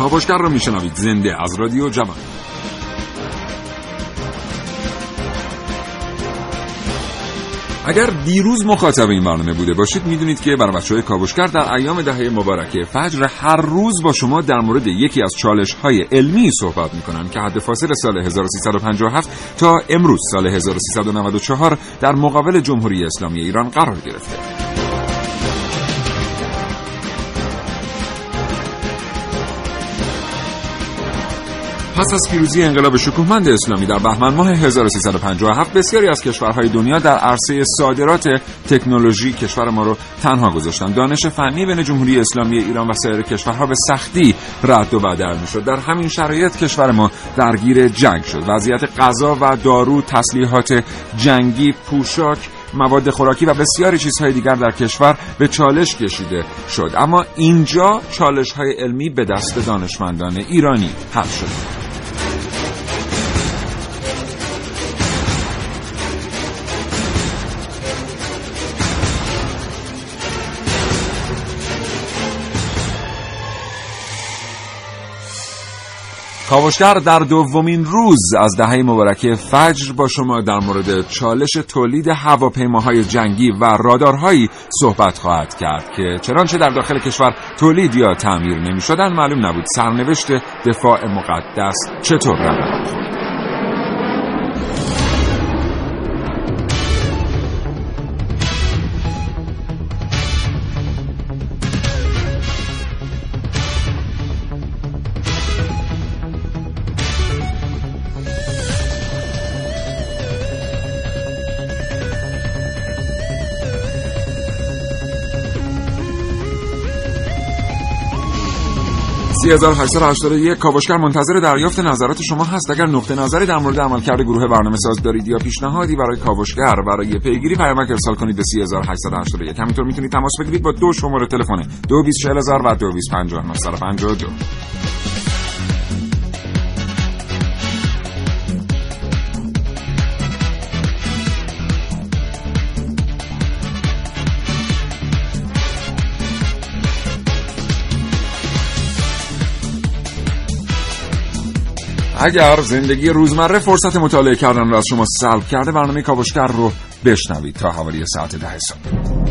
کاوشگر را میشنوید. زنده از رادیو جوان. اگر دیروز مخاطب این برنامه بوده باشید می‌دونید که برای بچه های کاوشگر در ایام دهه مبارکه فجر هر روز با شما در مورد یکی از چالش های علمی صحبت می‌کنن که حد فاصل سال 1357 تا امروز سال 1394 در مقابل جمهوری اسلامی ایران قرار گرفته. پس از پیروزی انقلاب شکوهمند اسلامی در بهمن ماه 1357 بسیاری از کشورهای دنیا در عرصه صادرات تکنولوژی کشور ما رو تنها گذاشتند دانش فنی بین جمهوری اسلامی ایران و سایر کشورها به سختی رد و بدل می‌شد. در همین شرایط کشور ما درگیر جنگ شد. وضعیت غذا و دارو تسلیحات جنگی پوشاک مواد خوراکی و بسیاری چیزهای دیگر در کشور به چالش کشیده شد. اما اینجا چالش های علمی به دست دانشمندان ایرانی حل شد. کاوشگر در دومین روز از دهه مبارکه فجر با شما در مورد چالش تولید هواپیماهای جنگی و رادارهایی صحبت خواهد کرد که چنانچه در داخل کشور تولید یا تعمیر نمی شدن معلوم نبود سرنوشت دفاع مقدس چطور رقم یک. کاوشگر منتظر دریافت نظرات شما هست. اگر نقطه نظری در مورد عملکرد گروه برنامه ساز دارید یا پیشنهادی برای کاوشگر برای پیگیری پیامک ارسال کنید به 3881 همینطور می‌تونید تماس بگیرید با دو شماره تلفن 224000 و 2259 اگر زندگی روزمره فرصت مطالعه کردن را از شما سلب کرده برنامه کاوشگر رو بشنوید تا حوالی ساعت ده صبح.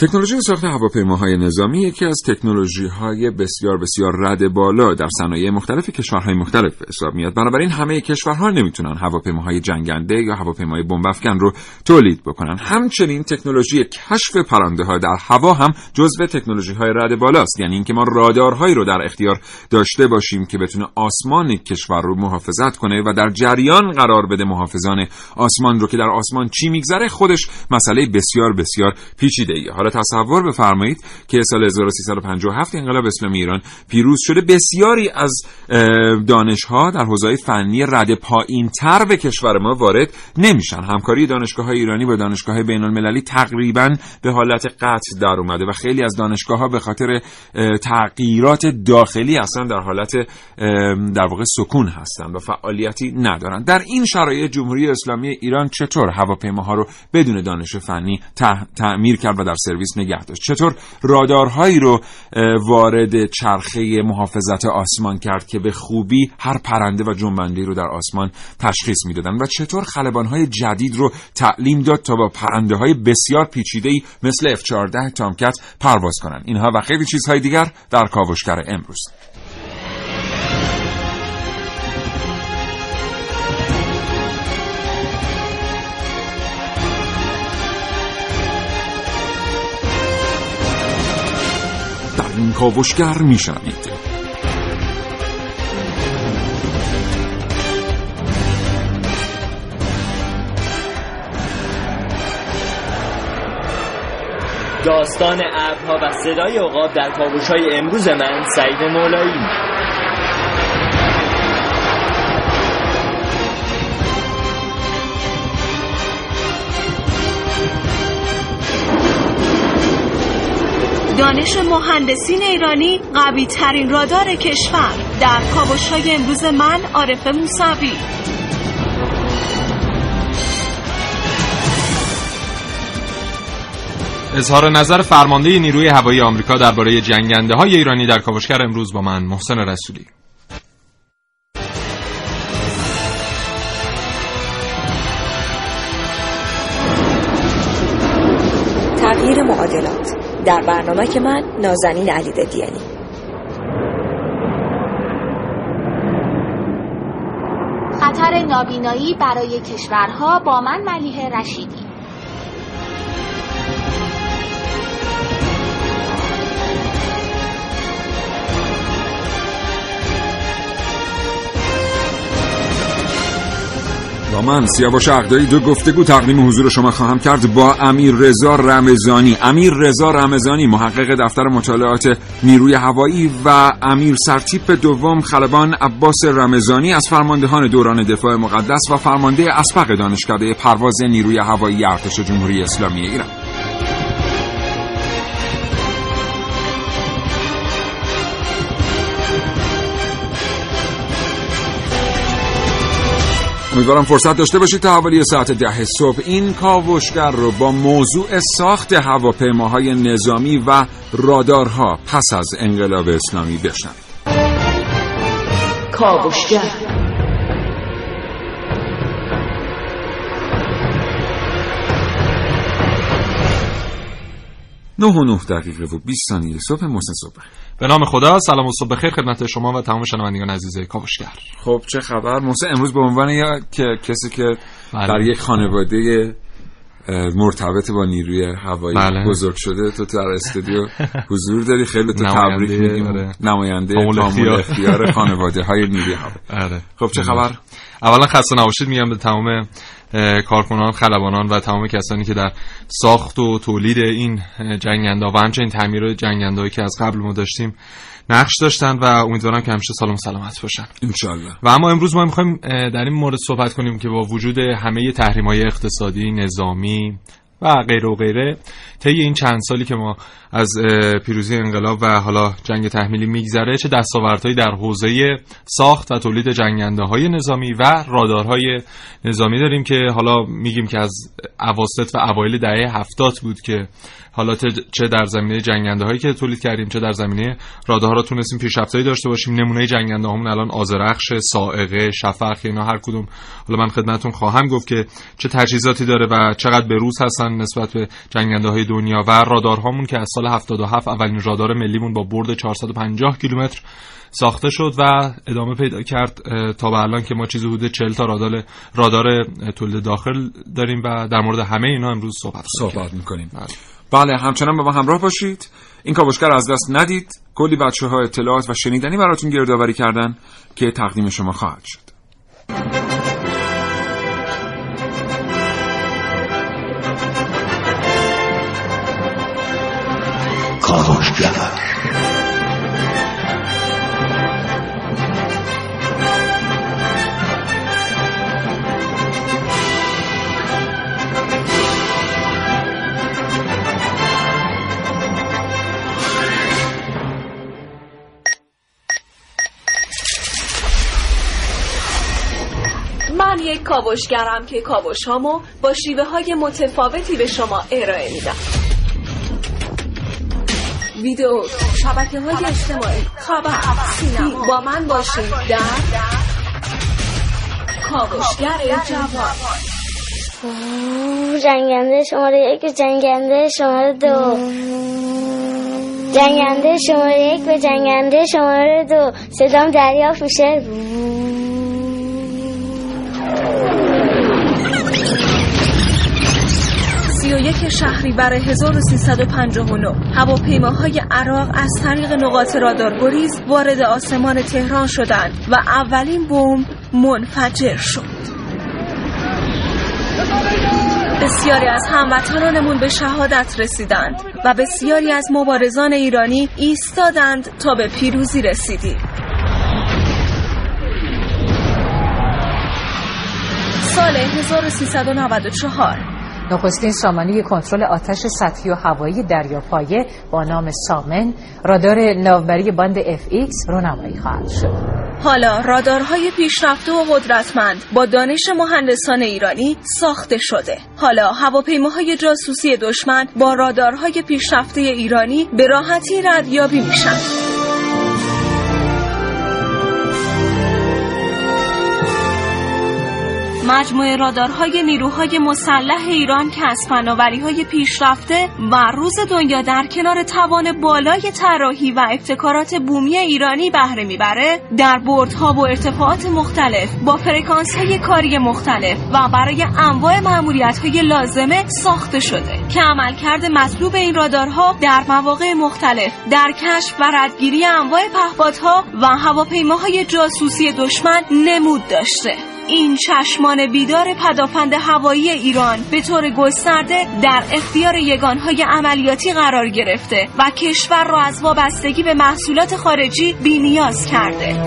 تکنولوژی ساخت هواپیماهای نظامی یکی از تکنولوژی های بسیار بسیار رد بالا در صنایع مختلف کشورهای مختلف حساب میاد. بنابراین همه کشورها نمی‌تونن هواپیماهای جنگنده یا هواپیمای بمب افکن رو تولید بکنن. همچنین تکنولوژی کشف پرنده ها در هوا هم جزو تکنولوژی های رد بالاست. یعنی اینکه ما رادارهایی رو در اختیار داشته باشیم که بتونه آسمان کشور رو محافظت کنه و در جریان قرار بده محافظان آسمان رو که در آسمان چی میگذره خودش مسئله بسیار بسیار پیچیده ایه تصور بفرمایید که سال 1357 انقلاب اسلامی ایران پیروز شده. بسیاری از دانشها در حوزه فنی رد پایین تر به کشور ما وارد نمیشن. همکاری دانشگاه های ایرانی با دانشگاه های بین المللی تقریبا به حالت قطع در اومده و خیلی از دانشگاه ها به خاطر تغییرات داخلی اصلا در حالت در واقع سکون هستند و فعالیتی ندارند در این شرایط جمهوری اسلامی ایران چطور هواپیماها رو بدون دانش فنی تعمیر کرد و در سرویس سرویس نگه داشت. چطور رادارهایی رو وارد چرخه محافظت آسمان کرد که به خوبی هر پرنده و جنبنده رو در آسمان تشخیص می‌دادن و چطور خلبانهای جدید رو تعلیم داد تا با پرنده های بسیار پیچیده مثل F14 تامکت پرواز کنند اینها و خیلی چیزهای دیگر در کاوشگر امروز. کاوشگر میشنوید. داستان ابرها و صدای عقاب در کاوش های امروز من سعید مولایی. دانش مهندسین ایرانی قوی ترین رادار کشور. در کابوش های امروز من عارف موسوی. اظهار نظر فرمانده نیروی هوایی آمریکا درباره جنگنده های ایرانی در کاوشگر امروز با من محسن رسولی. تغییر معادلات. در برنامه که من نازنین علی دیانی خطر نابینایی برای کشورها با من ملیه رشیدی. با من سیاوش عقدایی دو گفتگو تقدیم حضور شما خواهم کرد با امیر رضا رمزانی امیر رضا رمزانی محقق دفتر مطالعات نیروی هوایی و امیر سرتیپ دوم خلبان عباس رمزانی از فرماندهان دوران دفاع مقدس و فرمانده اسبق دانشکده پرواز نیروی هوایی ارتش جمهوری اسلامی ایران. امیدوارم فرصت داشته باشید تا حوالی ساعت ده صبح این کاوشگر رو با موضوع ساخت هواپیماهای نظامی و رادارها پس از انقلاب اسلامی بشنوید. کاوشگر. نه و نه دقیقه و 20 ثانیه صبح محسن صبح. به نام خدا سلام و صبح بخیر خدمت شما و تمام شنوندگان عزیز کاوشگر خب چه خبر محسن امروز به عنوان یا که کسی که بله. در یک خانواده مرتبط با نیروی هوایی بله. بزرگ شده تو در استودیو حضور داری خیلی تو تبریک میگیم آره. نماینده کامل اختیار خانواده های نیروی هوایی آره. خب چه خبر اولا خسته نباشید میگم به تمام کارکنان خلبانان و تمام کسانی که در ساخت و تولید این جنگنده و همچنین تعمیر جنگنده که از قبل ما داشتیم نقش داشتن و امیدوارم که همیشه سالم سلامت باشن. انشالله و اما امروز ما می‌خوایم در این مورد صحبت کنیم که با وجود همه تحریم های اقتصادی نظامی و غیره و غیره طی این چند سالی که ما از پیروزی انقلاب و حالا جنگ تحمیلی میگذره چه دستاوردهایی در حوزه ساخت و تولید جنگنده های نظامی و رادارهای نظامی داریم که حالا میگیم که از اواسط و اوایل دهه هفتاد بود که حالا چه در زمینه جنگنده هایی که تولید کردیم چه در زمینه رادارها تونستیم پیشرفتایی داشته باشیم. نمونه جنگنده همون الان آزرخش سائقه شفق اینا هر کدوم. حالا من خدمتتون خواهم گفت که چه تجهیزاتی داره و چقدر به روز هستن نسبت به جنگنده های دنیا و رادارهامون که از سال 77 اولین رادار ملیمون با برد 450 کیلومتر ساخته شد و ادامه پیدا کرد تا به الان که ما چیزی حدود 40 تا رادار رادار تولید داخل داریم و در مورد همه اینا امروز صحبت صحبت می‌کنیم. بله. بله همچنان با ما همراه باشید. این کاوشگر از دست ندید. کلی بچه ها اطلاعات و شنیدنی براتون گردآوری کردن که تقدیم شما خواهد شد. کاوشگر من یک کاوشگرم که کاوش با شیوه های متفاوتی به شما ارائه میدم. ویدیو شبکه های اجتماعی. خبر سینما با من باشید در کاوشگر جوان. جنگنده شماره یک جنگنده شماره دو. جنگنده شماره یک به جنگنده شماره دو. صدام دریافت میشه؟ سی و یک شهریور 1359 هواپیماهای عراق از طریق نقاط رادار گریز وارد آسمان تهران شدند و اولین بمب منفجر شد. بسیاری از هموطنانمون به شهادت رسیدند و بسیاری از مبارزان ایرانی ایستادند تا به پیروزی رسیدیم. سال 1394 نخستین سامانه کنترل آتش سطحی و هوایی دریاپایه با نام سامن رادار ناوبری باند FX رونمایی خواهد شد. حالا رادارهای پیشرفته و قدرتمند با دانش مهندسان ایرانی ساخته شده. حالا هواپیماهای جاسوسی دشمن با رادارهای پیشرفته ایرانی به راحتی ردیابی میشن. مجموعه رادارهای نیروهای مسلح ایران که از های پیشرفته و روز دنیا در کنار توان بالای طراحی و ابتکارات بومی ایرانی بهره می‌بره در بردها و ارتفاعات مختلف با فرکانس های کاری مختلف و برای انواع معمولیت های لازمه ساخته شده که عملکرد مطلوب این رادارها در مواقع مختلف در کشف و ردگیری انواع پهپادها و هواپیماهای جاسوسی دشمن نمود داشته. این چشمان بیدار پدافند هوایی ایران به طور گسترده در اختیار یگانهای عملیاتی قرار گرفته و کشور را از وابستگی به محصولات خارجی بینیاز کرده.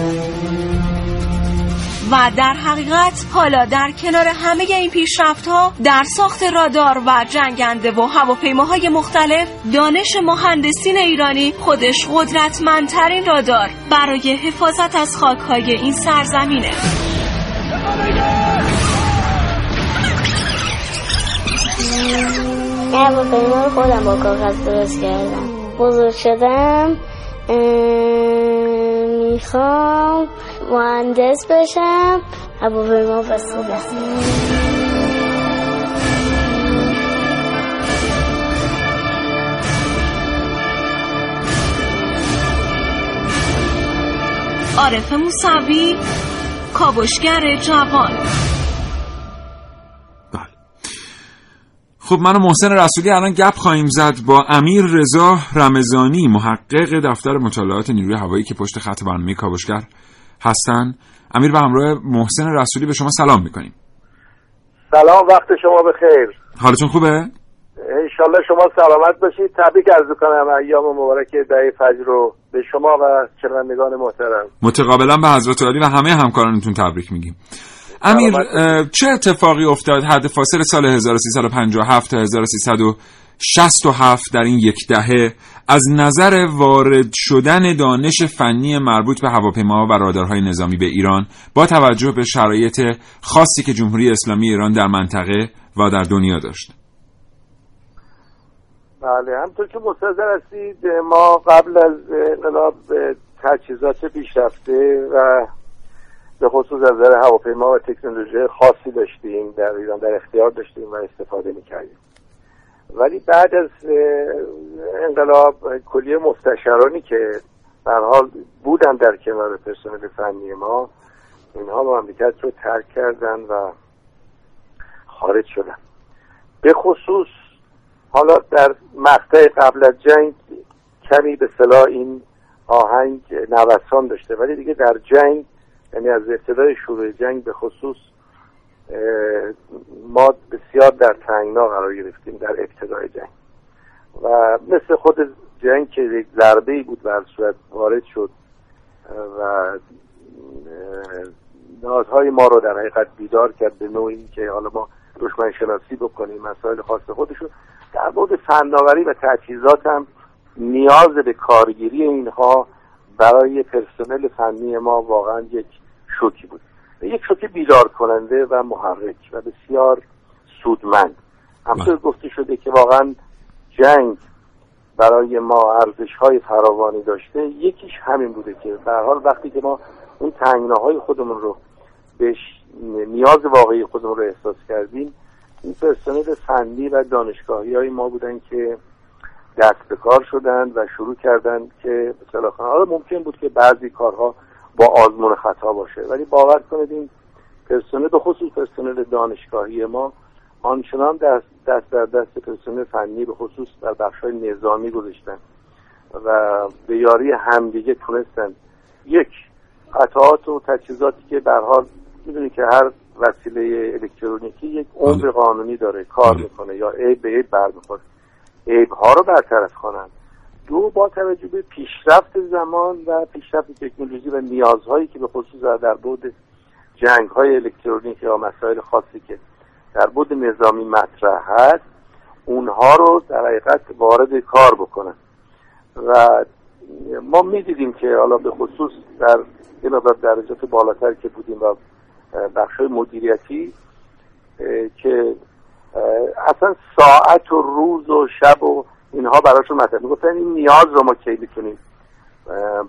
و در حقیقت حالا در کنار همه این پیشرفت ها در ساخت رادار و جنگنده و هواپیماهای مختلف دانش مهندسین ایرانی خودش قدرتمندترین رادار برای حفاظت از خاکهای این سرزمینه. هواپیما رو خودم با کاغذ درست کردم بزرگ شدم. می‌خوام مهندس بشم. هواپیما بسازم عارف موسوی. کاوشگر جوان بله. خب من و محسن رسولی الان گپ خواهیم زد با امیر رضا رمزانی محقق دفتر مطالعات نیروی هوایی که پشت خط برنامه کاوشگر هستن امیر به همراه محسن رسولی به شما سلام می‌کنیم سلام وقت شما بخیر حالتون خوبه؟ انشالله شما سلامت باشید. تبریک عرض کنم ایام مبارک دهه فجر رو به شما و شنوندگان محترم. متقابلا به حضرت علی و همه همکارانتون تبریک میگیم. امیر چه اتفاقی افتاد حد فاصل سال 1357 تا 1367 در این یک دهه از نظر وارد شدن دانش فنی مربوط به هواپیما و رادارهای نظامی به ایران با توجه به شرایط خاصی که جمهوری اسلامی ایران در منطقه و در دنیا داشت. بله همطور که مستظر هستید ما قبل از انقلاب تجهیزات پیشرفته و به خصوص از نظر هواپیما و تکنولوژی خاصی داشتیم در ایران در اختیار داشتیم و استفاده می‌کردیم. ولی بعد از انقلاب کلیه مستشارانی که در حال بودن در کنار پرسنل فنی ما اینها مملکت رو ترک کردن و خارج شدن. به خصوص حالا در مقطع قبل از جنگ کمی به صلاح این آهنگ نوسان داشته ولی دیگه در جنگ یعنی از ابتدای شروع جنگ به خصوص ما بسیار در تنگنا قرار گرفتیم در ابتدای جنگ. و مثل خود جنگ که یک ضربه بود بر صورت وارد شد و نازهای ما رو در حقیقت بیدار کرد به نوعی که حالا ما دشمن شناسی بکنیم مسائل خاص خودشون. در مورد فناوری و تجهیزات هم نیاز به کارگیری اینها برای پرسنل فنی ما واقعا یک شوکی بود یک شوک بیدار کننده و محرک و بسیار سودمند همطور بله. گفته شده که واقعا جنگ برای ما ارزش های فراوانی داشته یکیش همین بوده که به حال وقتی که ما اون تنگناهای خودمون رو بهش نیاز واقعی خودمون رو احساس کردیم این پرسنل فنی و دانشگاهی های ما بودن که دست به کار شدن و شروع کردن که مثلا حالا ممکن بود که بعضی کارها با آزمون خطا باشه ولی باور کنید این پرسنل به خصوص پرسنل دانشگاهی ما آنچنان دست, دست در دست پرسنل فنی به خصوص در بخش نظامی گذاشتن و به یاری همدیگه تونستن. یک قطعات و تجهیزاتی که به حال می‌دونی که هر وسیله الکترونیکی یک عمر بله. قانونی داره کار بله. می‌کنه یا عیب به عیب برمیخوره عیب ها رو برطرف کنن دو با توجه به پیشرفت زمان و پیشرفت تکنولوژی و نیازهایی که به خصوص در بود جنگ های الکترونیک یا مسائل خاصی که در بود نظامی مطرح هست اونها رو در حقیقت وارد کار بکنن و ما می‌دیدیم که حالا به خصوص در یه مقدار درجات بالاتر که بودیم و بخش های مدیریتی که اصلا ساعت و روز و شب و اینها براشون مطرح. می‌گفتن این نیاز رو ما کی می‌تونیم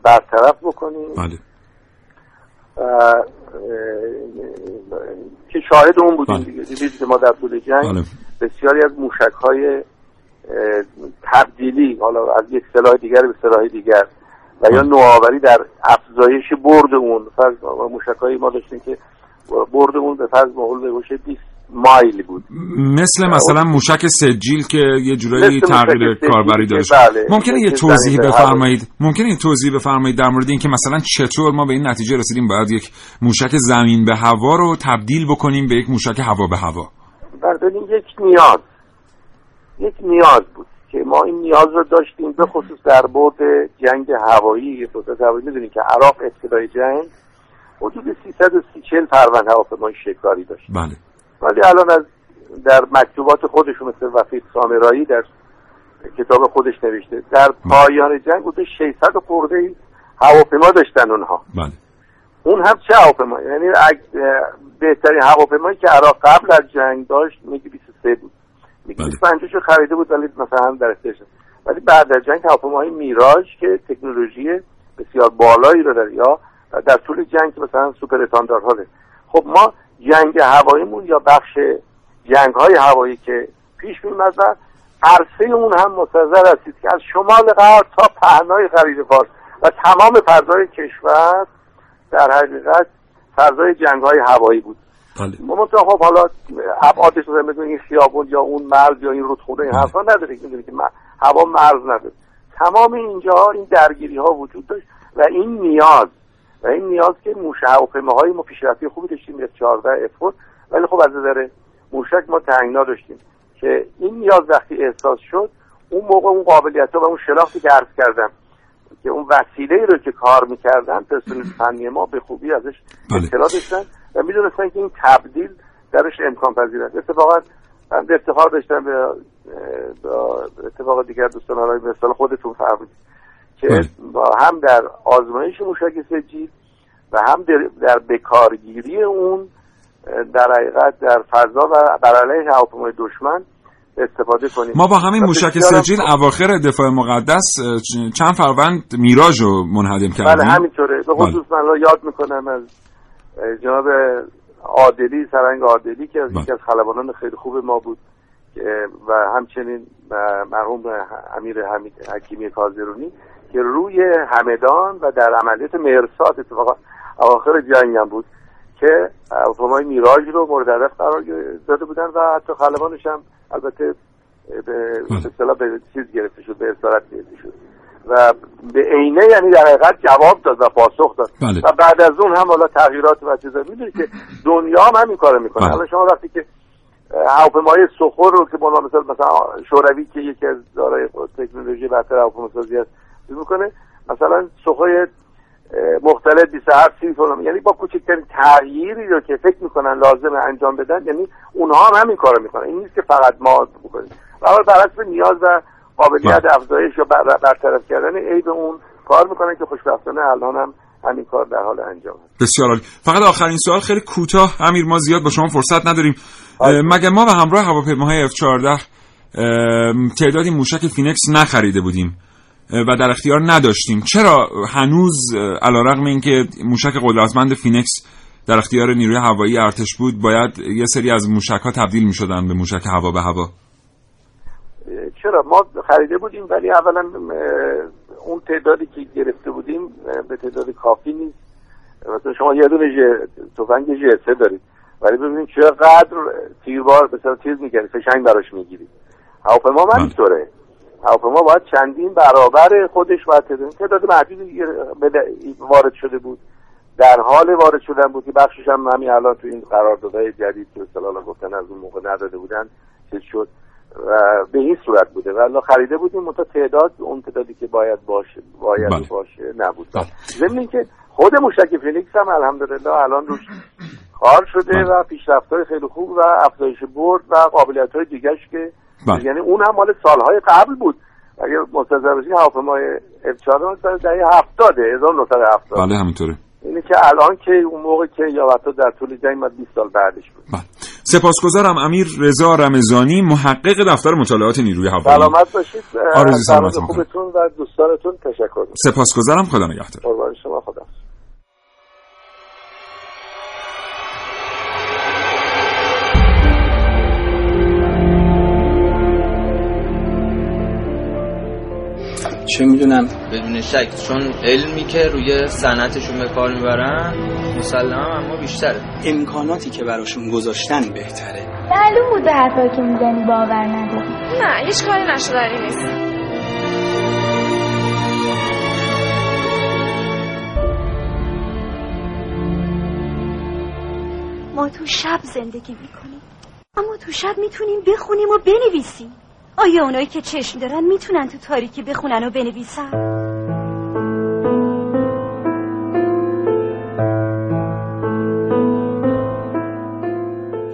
برطرف بکنیم؟ بله. که شاهد اون بودیم بله. دیگه. دیدید ما در طول جنگ بله. بسیاری از موشک های تبدیلی حالا از یک سلاح دیگر به سلاح دیگر و یا نوآوری در افزایش برد اون. فرض موشک های ما داشتیم که برد اون به فرض محول به 20 مایل بود. مثل مثلا موشک سجیل که یه جورایی تغییر کاربری داشت. بله، ممکنه یه توضیح بفرمایید. ممکنه یه توضیح بفرمایید در مورد اینکه مثلا چطور ما به این نتیجه رسیدیم باید یک موشک زمین به هوا رو تبدیل بکنیم به یک موشک هوا به هوا. برداریم یک نیاز. یک نیاز بود که ما این نیاز رو داشتیم به خصوص در بود جنگ هوایی. فرصت هوایی می‌دونیم که عراق ابتدای جنگ حدود 330 پرونده هواپیمای شکاری داشت. بله. ولی الان از در مکتوبات خودشون مثل وفیق سامرایی در کتاب خودش نوشته. در پایان جنگ حدود 600 خورده هواپیما داشتن اونها. بله. اون هم چه هواپیمایی یعنی اگ- بهترین هواپیمایی که عراق قبل از جنگ داشت میگه 23 بود. میگه بله. 25 شو خریده بود ولی مثلا در. ولی بعد از جنگ هواپیماهای میراژ که تکنولوژی بسیار بالایی رو داره یا در طول جنگ مثلا سوپر استانداردها داره خب ما جنگ هواییمون یا بخش جنگ های هوایی که پیش میمد و عرصه اون هم مستظر هستید که از شمال غرب تا پهنای خلیج فارس و تمام فضای کشور در حقیقت فضای جنگ های هوایی بود. بله. منتها خب حالا ابعادش رو مثل این خیابون یا اون مرز یا این رودخونه این حرفا نداره که که هوا مرز نداره. تمام اینجا این درگیری ها وجود داشت و این نیاز و این نیاز که موشه هواپیماهای ما پیشرفتی خوبی داشتیم اف 14 اف ولی خب از نظر موشک ما تنگنا داشتیم که این نیاز وقتی احساس شد اون موقع اون قابلیت ها و اون شناختی که عرض کردم که اون وسیله رو که کار می‌کردن پرسنل فنی ما به خوبی ازش بله. اطلاع داشتن و می‌دونستن که این تبدیل درش امکان پذیر است. اتفاقا من افتخار داشتم به اتفاق دیگر دوستان های مثال خودتون فرمودید. که بله. با هم در آزمایش موشک سجیل و هم در, در بکارگیری اون در حقیقت در فضا و بر علیه هواپیمای دشمن استفاده کنیم. ما با همین موشک هم- اواخر دفاع مقدس چند فروند میراژ رو منهدم کردیم. بله همینطوره. به خصوص من الان یاد می‌کنم از جناب عادلی سرنگ عادلی که از بله. یکی از خلبانان خیلی خوب ما بود و همچنین مرحوم امیر حمید حکیمی کازرونی که روی همدان و در عملیات مرسات اتفاقا اواخر جنگ هم بود که هواپیمای میراژ رو مورد هدف قرار داده بودن و حتی خلبانش هم البته به به اصطلاح به چیز گرفته شد به اسارت گرفته شد. و به عینه یعنی در حقیقت جواب داد و پاسخ داد. بله. و بعد از اون هم حالا تغییرات و چیزا. می‌دونید که دنیا هم همین کارو می‌کنه. بله. حالا شما وقتی که هواپیمای سخور رو که بالا مثلا مثلا شوروی که یکی از دارای تکنولوژی برتر هواپیماسازی است چیز می‌کنه. مثلا سخوی مختلف 27 30 فلان. یعنی با کوچکترین تغییری رو که فکر می‌کنن لازم انجام بدن یعنی اونها هم همین کارو می‌کنن. این نیست که فقط ما بکنیم. و حالا بر نیاز و قابلیت افزایش و بر- برطرف کردن عیب اون کار می‌کنن که خوشبختانه الان هم همین کار در حال انجام است بسیار عالی. فقط آخرین سوال. خیلی کوتاه. امیر ما زیاد با شما فرصت نداریم. مگه ما به همراه هواپیماهای F14 تعدادی موشک فینکس نخریده بودیم؟ و در اختیار نداشتیم. چرا هنوز علیرغم اینکه موشک قدرتمند فینکس در اختیار نیروی هوایی ارتش بود باید یه سری از موشک ها تبدیل می شدن به موشک هوا به هوا؟ چرا؟ ما خریده بودیم ولی اولا اون تعدادی که گرفته بودیم به تعداد کافی نیست. مثلا شما یه دونه تفنگ جرسه دارید. ولی ببینید چقدر تیربار مثلا تیز می‌گیری فشنگ براش می‌گیرید هواپیما من اینطوره هواپیما باید چندین برابر خودش باید تعداد محدودی وارد شده بود در حال وارد شدن بود که بخشش هم همین الان تو این قراردادهای جدید که اصطلاحا گفتن از اون موقع نداده بودن چیز شد و به این صورت بوده و خریده بودیم منتها تعداد اون تعدادی که باید باشه باید بله. باشه نبود بله. ضمن که خود موشک فینیکس هم الحمدلله الان روش کار شده بله. و پیشرفت‌های خیلی خوب و افزایش برد و قابلیت‌های دیگهش که بله. یعنی اون هم مال سالهای قبل بود. اگه مستحضر باشی هواپیمای F4 سال دهه 70 1970 بله همینطوره. اینه که الان که اون موقع که یا حتی در طول جنگ ما 20 سال بعدش بود. بله. سپاسگزارم امیر رضا رمضانی محقق دفتر مطالعات نیروی هوایی. سلامت باشید. آرزوی سلامت خوبتون و دوستانتون تشکر. سپاسگزارم. خدا نگهدار. قربان شما خدا. چه می‌دونم. بدون شک چون علمی که روی صنعتشون به کار می‌برن مسلم اما بیشتره. امکاناتی که براشون گذاشتن بهتره. معلوم بود به حرفایی که می‌زنی باور نداری. نه هیچ کاری نشدنی نیست. ما تو شب زندگی می‌کنیم. اما تو شب می‌تونیم بخونیم و بنویسیم. آیا اونایی که چشم دارن می‌تونن تو تاریکی بخونن و بنویسن؟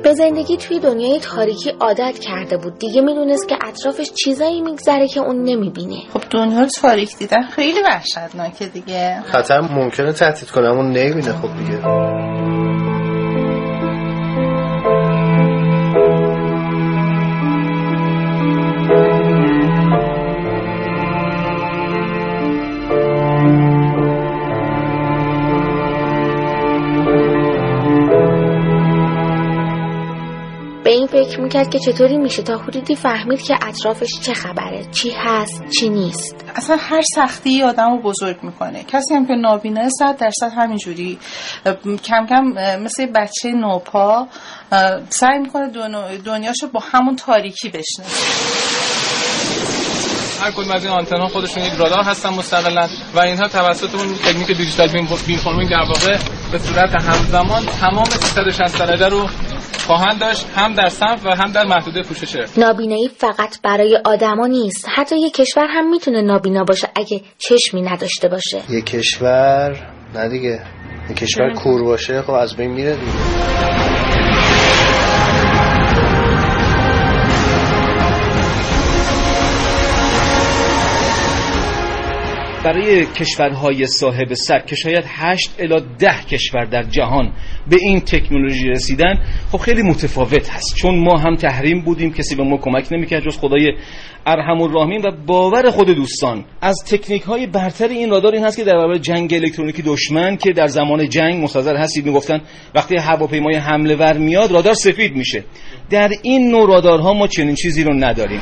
به زندگی توی دنیای تاریکی عادت کرده بود. دیگه می‌دونست که اطرافش چیزایی میگذره که اون نمی‌بینه. خب دنیا تاریک دیدن خیلی وحشتناکه دیگه. خطر ممکنه تهدید کنه اون نمی‌بینه خب دیگه. فکر می‌کرد که چطوری میشه تا حدودی فهمید که اطرافش چه خبره چی هست چی نیست. اصلا هر سختی آدم رو بزرگ می‌کنه. کسی هم که نابینه صد درصد همینجوری. کم کم مثل بچه نوپا سعی می‌کنه دنیاشو با همون تاریکی بشنه هر کدوم از این آنتن ها خودشون یک رادار هستن مستقلا و اینها توسط اون تکنیک دیجیتال بین در واقع به صورت همزمان تمام 360 درجه رو خواهند داشت هم در صنف و هم در محدوده پوششه نابینایی فقط برای آدما نیست. حتی یک کشور هم می‌تونه نابینا باشه اگه چشمی نداشته باشه. یک کشور؟ نه دیگه. یک کشور کور باشه خب از بین میره دیگه. برای کشورهای صاحب سر که شاید 8 الا 10 کشور در جهان به این تکنولوژی رسیدن خب خیلی متفاوت هست. چون ما هم تحریم بودیم کسی به ما کمک نمی‌کرد جز خدای ارحم الراحمین و باور خود دوستان. از تکنیک های برتر این رادار این هست که در برابر جنگ الکترونیکی دشمن که در زمان جنگ مستظر هستید می‌گفتن وقتی هواپیمای حمله ور میاد رادار سفید میشه. در این نوع رادارها ما چنین چیزی رو نداریم.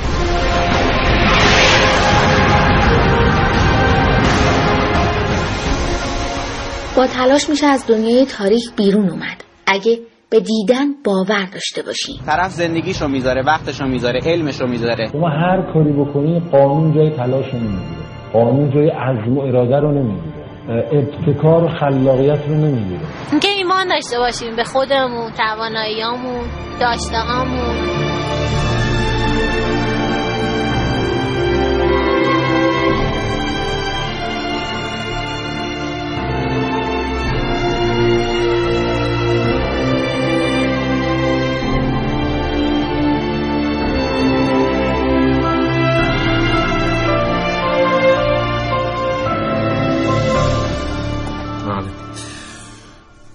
با تلاش میشه از دنیای تاریخ بیرون اومد. اگه به دیدن باور داشته باشی. طرف زندگیش رو می‌ذاره وقتش رو می‌ذاره علمش رو می‌ذاره. شما هر کاری بکنی قانون جای تلاش رو نمی‌گیره. قانون جای عزم و اراده رو نمی‌گیره. ابتکار و خلاقیت رو نمی‌گیره. اینکه ایمان داشته باشیم به خودمون تواناییامون داشتهامون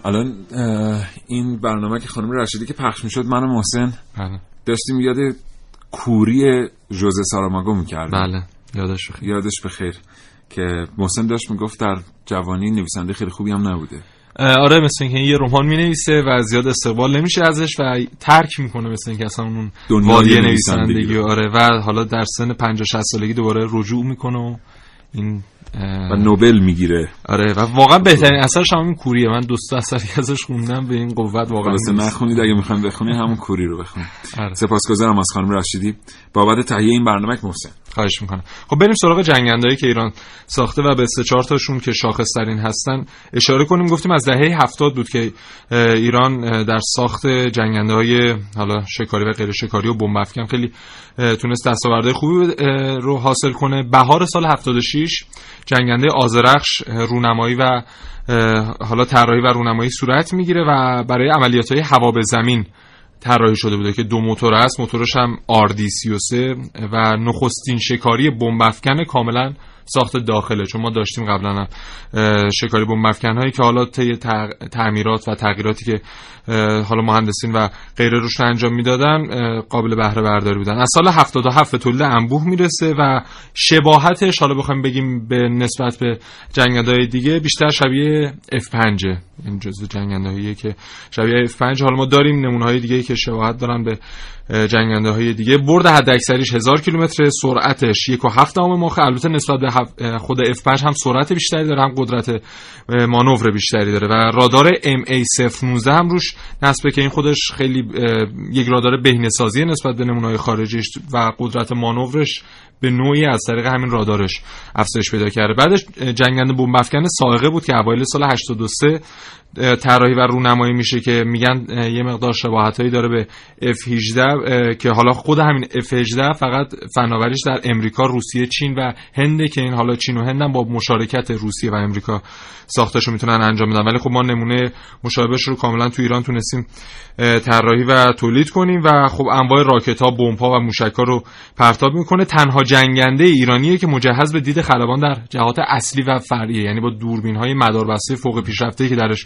الان این برنامه که خانم رشیدی که پخش می‌شد من و محسن بله. داشتیم یاد کوری جوزه ساراماگو می‌کرد بله. یادش بخیر. یادش بخیر. که محسن داشت می‌گفت در جوانی نویسنده خیلی خوبی هم نبوده. آره مثل اینکه یه رمان می نویسه و زیاد استقبال نمیشه ازش و ترک می‌کنه مثل اینکه اصلا اون وادی نویسندگی. آره و حالا در سن 50 60 سالگی دوباره رجوع می‌کنه و این و نوبل می‌گیره. آره و واقعا بهترین اثرش همین کوریه. من دوست اثری ازش خوندم به این قوت واقعا واسه نخونید اگه می‌خواین بخونید همون کوری رو بخونید. آره. سپاسگزارم از خانم رشیدی. بابت تهیه این برنامه محسن. خواهش می‌کنم. خب بریم سراغ جنگندهایی که ایران ساخته و به سه چهار تاشون که شاخص ترین هستن اشاره کنیم. گفتیم از دهه هفتاد بود که ایران در ساخت جنگنده های حالا شکاری و غیر شکاری و بمب افکن خیلی تونست دستاوردهای خوبی رو حاصل کنه. بهار سال 76 جنگنده آزرخش رونمایی و حالا طراحی و رونمایی صورت می‌گیره و برای عملیات های هوا به زمین طراحی شده بوده که دو موتور است. موتورش هم RD33 و نخستین شکاری بمب افکن کاملا ساخت داخله چون ما داشتیم قبلا شکاری بمب افکن هایی که حالا طی تعمیرات و تغییراتی که حالا مهندسین و غیره روش انجام می‌دادن قابل بهره برداری بودن. از سال 77 به تولید انبوه می‌رسه و شباهتش حالا بخوایم بگیم به نسبت به جنگنده دیگه بیشتر شبیه F5 این جزو جنگنده که شبیه F5 حالا ما داریم نمونه های دیگه که شباهت دارن به جنگنده های دیگه. برد حد اکثریش 1000 کیلومتر سرعتش 1.7 ماخ البته نسبت به خود F5 هم سرعت بیشتری داره هم قدرت مانور بیشتری داره. و رادار MA019 هم روش نسبه که این خودش خیلی یک رادار بهینه‌سازی نسبت به نمونه‌های خارجیش و قدرت مانورش به نوعی از طریق همین رادارش افزایش پیدا کرده. بعدش جنگنده بمب افکن سائقه بود که اوایل سال 83 طراحی و رونمایی میشه که میگن یه مقدار شباهتایی داره به F18 که حالا خود همین F18 فقط فناوریش در امریکا، روسیه، چین و هنده که این حالا چین و هند با مشارکت روسیه و امریکا ساختشو می‌تونن انجام بدن. ولی خب ما نمونه مشابهش رو کاملا تو ایران تونستیم طراحی و تولید کنیم و خب انواع راکت ها، بمب ها و موشک ها رو پرتاب می‌کنه. تنها جنگنده ایرانیه که مجهز به دید خلبان در جهات اصلی و فرعیه یعنی با دوربین های مداربسته فوق پیشرفته که درش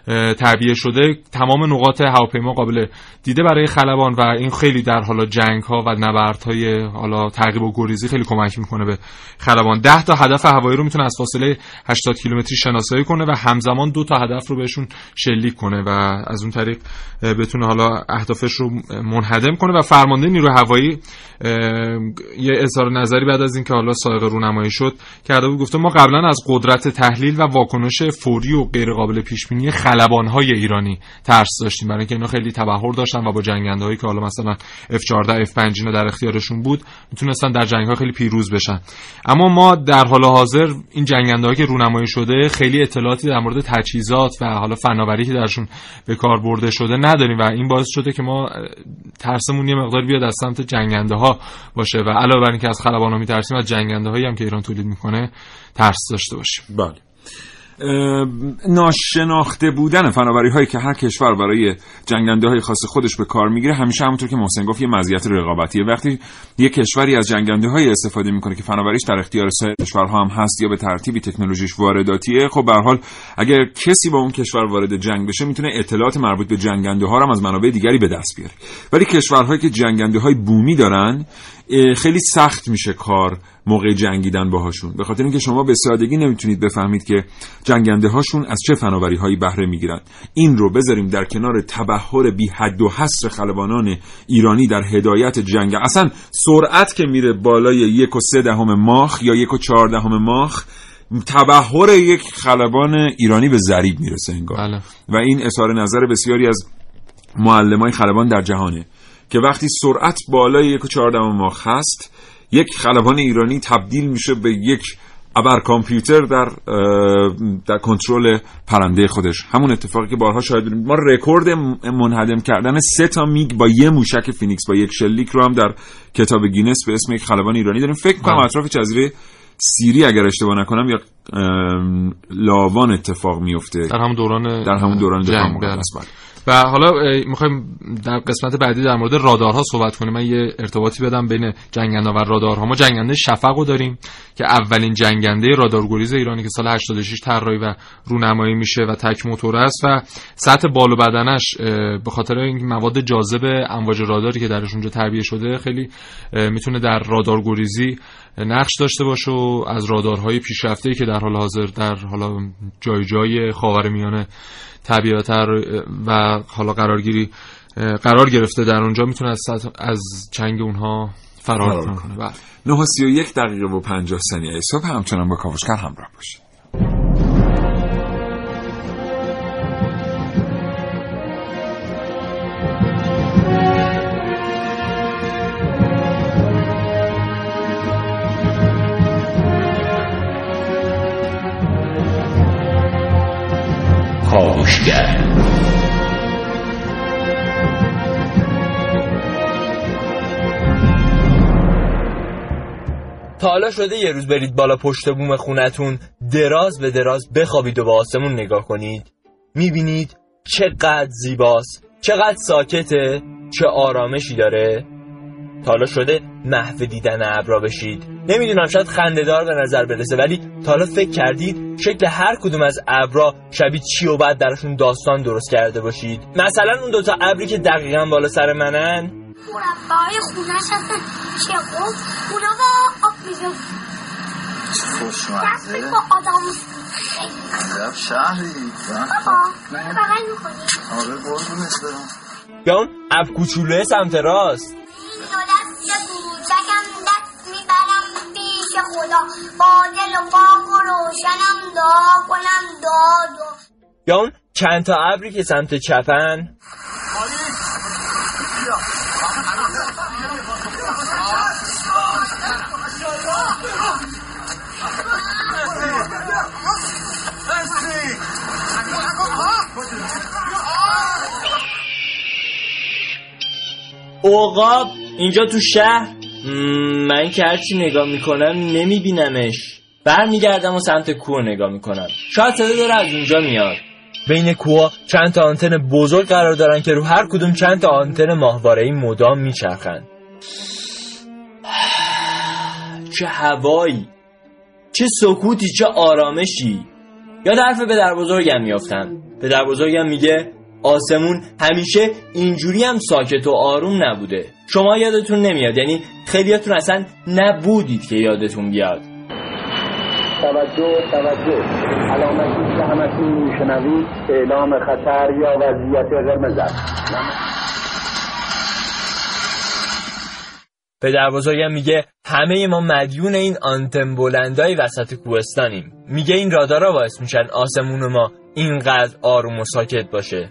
تعبیه شده تمام نقاط هواپیما قابل دیده برای خلبان و این خیلی در حالا جنگ ها و های حالا تعقیب و گریزی خیلی کمک می‌کنه به خلبان. 10 تا هدف هوایی رو می‌تونه از فاصله 80 کیلومتری شناسایی کنه و همزمان دو تا هدف رو بهشون شلیک کنه و از اون طریق بتونه حالا اهدافش رو منهدم کنه و فرمانده نیروی هوایی یه اظهار نظری بعد از اینکه حالا سایق رونمایی شد کرده بود گفته ما قبلا از قدرت تحلیل و واکنش فوری و غیر قابل پیش بینی های ایرانی ترس داشتیم. برای اینکه اینا خیلی تبهر داشتن و با هایی که حالا مثلا F14 F5 اینا در اختیارشون بود می‌تونستن در جنگ ها خیلی پیروز بشن. اما ما در حال حاضر این هایی که رونمایی شده خیلی اطلاعاتی در مورد تجهیزات و حالا فناوری که درشون به کار برده شده نداریم و این باعث شده که ما ترسمون یه مقدار بیاد از سمت جنگنده ها باشه و علاوه بر اینکه از خلبان ها میترسیم از جنگنده هایی هم که ایران تولید می‌کنه ترس داشته باشیم. بله. ناشناخته بودن فناوری هایی که هر کشور برای جنگنده های خاص خودش به کار می‌گیره همیشه همونطور که محسن گفت یه مزیت رقابتیه. وقتی یه کشوری از جنگنده های استفاده می‌کنه که فناوریش در اختیار سایر کشورها هم هست یا به ترتیبی تکنولوژیش وارداتیه خب به حال اگر کسی با اون کشور وارد جنگ بشه می‌تونه اطلاعات مربوط به جنگنده ها رو از منابع دیگری به دست بیاره. ولی کشورهایی که جنگنده های بومی دارن خیلی سخت میشه کار موقع جنگیدن باهاشون. به خاطر اینکه شما به سادگی نمی‌تونید بفهمید که جنگنده هاشون از چه فناوری هایی بهره می‌گیرن این رو بذاریم در کنار تبهر بی حد و حصر خلبانان ایرانی در هدایت جنگ. اصلا سرعت که میره بالای یک و سه دهم ماخ یا یک و چهار دهم ماخ تبهر یک خلبان ایرانی به ضریب می‌رسه انگار. بله. و این اظهار نظر بسیاری از معلمای خلبان در جهانه. که وقتی سرعت بالای یک و چهار ماخ هست یک خلبان ایرانی تبدیل میشه به یک ابر کامپیوتر در در کنترل پرنده خودش. همون اتفاقی که بارها شاهد بودیم. ما رکورد منهدم کردن سه تا میگ با یه موشک فینیکس با یک شلیک رو هم در کتاب گینس به اسم یک خلبان ایرانی داریم. فکر کنم بله. اطراف جزیره سیری اگر اشتباه نکنم یا لاوان اتفاق میفته در همون دوران در همون دوران جنگ بله. و حالا می‌خوایم در قسمت بعدی در مورد رادارها صحبت کنیم. من یه ارتباطی بدم بین جنگنده و رادارها. ما جنگنده شفق رو داریم که اولین جنگنده رادارگریز ایرانی که سال 86 طراحی و رونمایی میشه و تک موتور است و سطح بال و بدنش به خاطر این مواد جاذب امواج راداری که درش اونجا تربیه شده خیلی می‌تونه در رادارگریزی نقش داشته باشه و از رادارهای پیشرفته که در حال حاضر در حالا جای جای خاورمیانه طبیعتا و حالا قرارگیری قرار گرفته در اونجا می‌تونه از, از چنگ اونها فرار کنه. بله. 9 31 دقیقه و 50 ثانیه صبح. همچنان با کاوشگر همراه باشید. حالا شده یه روز برید بالا پشت بوم خونتون دراز به دراز بخوابید و به آسمون نگاه کنید. می‌بینید چقدر زیباست چقدر ساکته چه آرامشی داره. تا حالا شده محو دیدن ابرا بشید. نمی‌دونم شاید خندهدار به نظر برسه ولی تا حالا فکر کردید شکل هر کدوم از ابرا شبیه چی و بعد درشون داستان درست کرده باشید. مثلا اون دوتا ابری که دقیقا بالا سر منن مربعای خونش هستن چیه خب اونا با آب میزن خوشمزه. با آدم. عجب شهری. بابا بغل می‌کنی آره قربونت برم. یا اون اب کوچولوی سمت راست. دست کوچکم دست می‌برم پیش خدا. با دل و پاک و روشنم دعا کنم دعا یا اون چند تا ابری که سمت چپن. اوقاب اینجا تو شهر؟ من که هرچی نگاه می‌کنم نمیبینمش. برمیگردم و سمت کوه نگاه می‌کنم. شاید صدا داره از اونجا میاد. بین کوه چند تا آنتن بزرگ قرار دارن که رو هر کدوم چند تا آنتن ماهواره‌ای مدام میچرخن. چه هوایی. چه سکوتی چه آرامشی. یاد حرف پدر بزرگم میافتم. پدر بزرگم میگه آسمون همیشه اینجوری هم ساکت و آروم نبوده. شما یادتون نمیاد یعنی خیلیاتون اصلا نبودید که یادتون بیاد. توجه توجه. علامتی که همتون میشنوید اعلام خطر یا وضعیت قرمز است. پدر بزرگم میگه همه ما مدیون این آنتن بلندای وسط کوهستانیم. میگه این رادارا باعث میشن آسمون ما اینقدر آروم و ساکت باشه.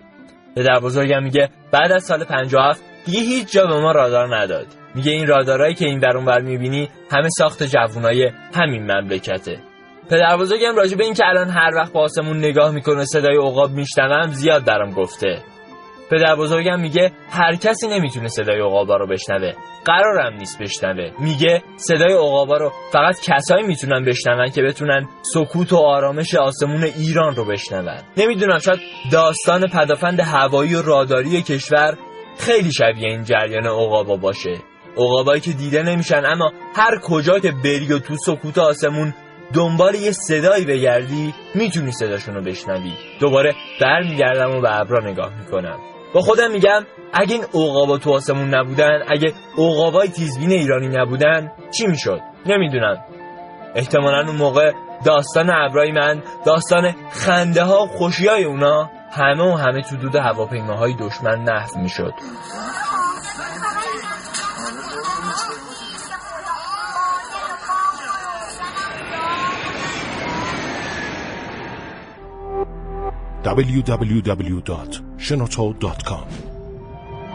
پدر بزرگم میگه بعد از سال 57 دیگه هیچ جا به ما رادار نداد. میگه این رادارایی که این برون بر می‌بینی همه ساخت جوونای همین مملکته. پدر بزرگم راجع به این که الان هر وقت با آسمون نگاه می‌کنه صدای عقاب میشنوم زیاد برام گفته. پدر بزرگم میگه هر کسی نمی‌تونه صدای عقابا رو بشنوه. قرارم نیست بشنوه. میگه صدای عقابا رو فقط کسایی می‌تونن بشنون که بتونن سکوت و آرامش آسمون ایران رو بشنون. نمی‌دونم شاید داستان پدافند هوایی و راداری کشور خیلی شبیه این جریان عقابا باشه. عقابایی که دیده نمیشن اما هر کجا که بری و تو سکوت آسمون دنبال یه صدایی بگردی می‌تونی صداشون رو بشنوی. دوباره برمیگردم و به ابرا نگاه می‌کنم. با خودم میگم اگه این اوقابا تو آسمون نبودن اگه اوقابای تیزبین ایرانی نبودن چی می‌شد؟ نمی‌دونم. احتمالا اون موقع داستان ابرای من داستان خنده ها و خوشی های اونا همه و همه تو دود هواپیماهای دشمن نحو می‌شد. www.shenoto.com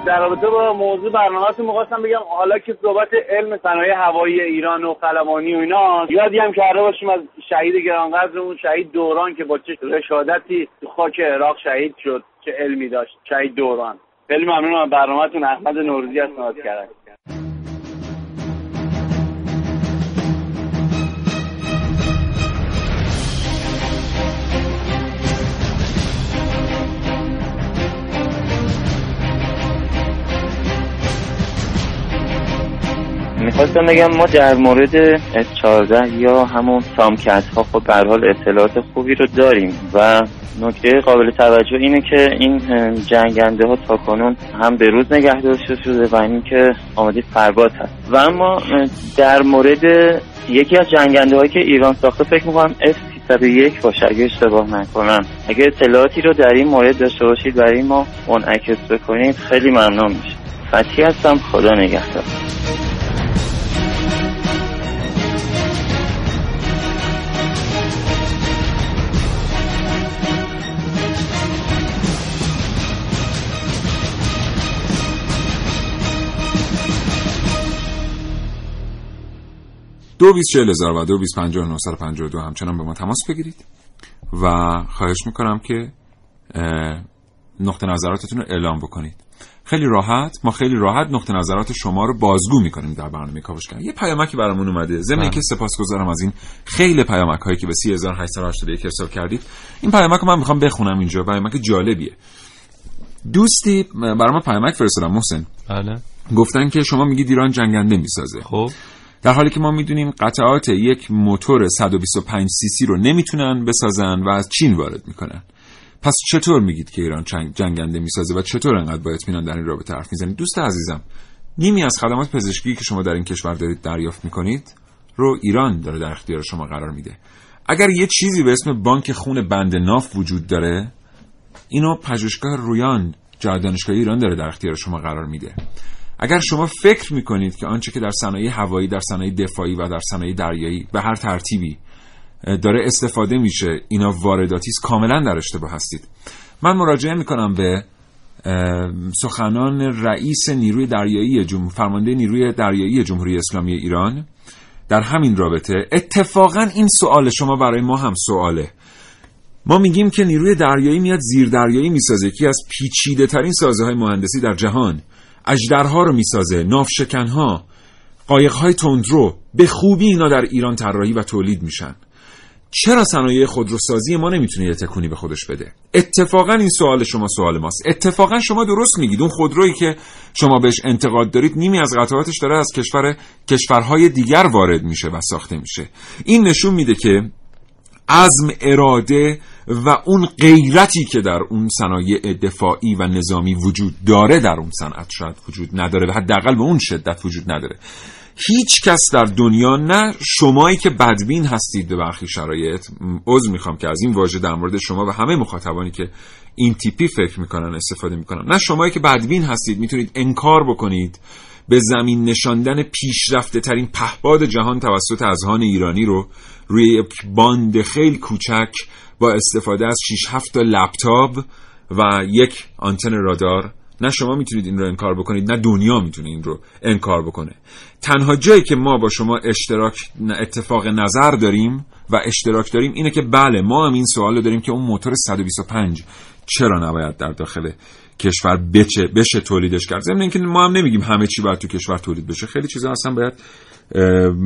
در رابطه با موضوع برنامه‌تون می‌خواستم بگم حالا که صحبت علم صنایع هوایی ایران و خلبانی و اینا یادی هم کرده باشیم از شهید گرانقدرمون شهید دوران که با چه رشادتی تو خاک عراق شهید شد چه علمی داشت. شهید دوران. خیلی ممنونم. برنامه‌تون احمد نوروزی از نواز کرد می‌خواستم بگم ما در مورد S14 یا همون سامکت ها خب به حال اطلاعات خوبی رو داریم و نکته قابل توجه اینه که این جنگنده ها تا کنون هم به روز نگه داشته شده و اینکه آماده پرواز هست. و اما در مورد یکی از جنگنده هایی که ایران ساخته فکر می‌کنم F 301 باشه اگه اشتباه نکنم. اگه اطلاعاتی رو در این مورد داشته باشید برای ما منعکس بکنید خیلی ممنون میشه فتی هستم خدا نگهدار. دو بیس چهل هزار و دو بیس همچنان به ما تماس بگیرید. و خواهش می‌کنم که نقطه نظراتتون رو اعلام بکنید. خیلی راحت ما خیلی راحت نقطه نظرات شما رو بازگو می‌کنیم در برنامه کاوشگر یه پیامکی برامون اومده. ضمن که سپاسگزارم از این خیلی پیامک هایی که به 3881 ارسال کردید. این پیامک رو من می‌خوام بخونم اینجا. پیامک جالبیه. دوستی برای ما پیامک فرستادن محسن. بله. گفتن که شما میگید ایران جنگنده می‌سازه. خب. در حالی که ما می‌دونیم قطعات یک موتور 125 سی سی رو نمی‌تونن بسازن و از چین وارد می‌کنن. پس چطور میگید که ایران جنگنده می‌سازه و چطور انقدر با اطمینان در این رابطه حرف می‌زنید؟ دوست عزیزم نیمی از خدمات پزشکی که شما در این کشور دارید دریافت می‌کنید رو ایران داره در اختیار شما قرار میده. اگر یه چیزی به اسم بانک خون بند ناف وجود داره اینو پژوهشگاه رویان جای دانشگاه ایران داره در اختیار شما قرار میده. اگر شما فکر می‌کنید که آنچه که در صنایع هوایی در صنایع دفاعی و در صنایع دریایی به هر ترتیبی داره استفاده میشه اینا وارداتی است کاملا در اشتباه هستید. من مراجعه می‌کنم به سخنان رئیس نیروی دریایی جمهور فرمانده نیروی دریایی جمهوری اسلامی ایران در همین رابطه. اتفاقا این سوال شما برای ما هم سواله ما میگیم که نیروی دریایی میاد زیر دریایی می‌سازه یکی از پیچیده ترین سازه های مهندسی در جهان. اجدرها رو می‌سازه نافشکنها. قایقهای تندرو به خوبی اینا در ایران طراحی و تولید میشن. چرا صنایع خودروسازی ما نمی‌تونه یه تکونی به خودش بده؟ اتفاقا این سوال شما سوال ماست. اتفاقا شما درست میگید. اون خودرویی که شما بهش انتقاد دارید نیمی از قطعاتش داره از کشور کشورهای دیگر وارد میشه و ساخته میشه. این نشون میده که عزم اراده و اون غیرتی که در اون صنایع دفاعی و نظامی وجود داره در اون صنعت شاید وجود نداره و حداقل به اون شدت وجود نداره. هیچ کس در دنیا نه شمایی که بدبین هستید به برخی شرایط. عذر می‌خوام که از این واژه در مورد شما و همه مخاطبانی که این تیپی فکر می‌کنن استفاده می‌کنن. نه شمایی که بدبین هستید می‌تونید انکار بکنید به زمین نشاندن پیشرفته ترین پهباد جهان توسط اذهان ایرانی رو. روی یک باند خیلی کوچک با استفاده از 6 7 تا لپتاپ و یک آنتن رادار. نه شما می‌تونید این رو انکار بکنید نه دنیا می‌تونه این رو انکار بکنه. تنها جایی که ما با شما اشتراک اتفاق نظر داریم و اشتراک داریم اینه که بله ما هم این سوال رو داریم که اون موتور 125 چرا نباید در داخل کشور بچه بشه تولیدش کرد. ضمن اینکه ما هم نمیگیم همه چی باید تو کشور تولید بشه. خیلی چیزا اصلا باید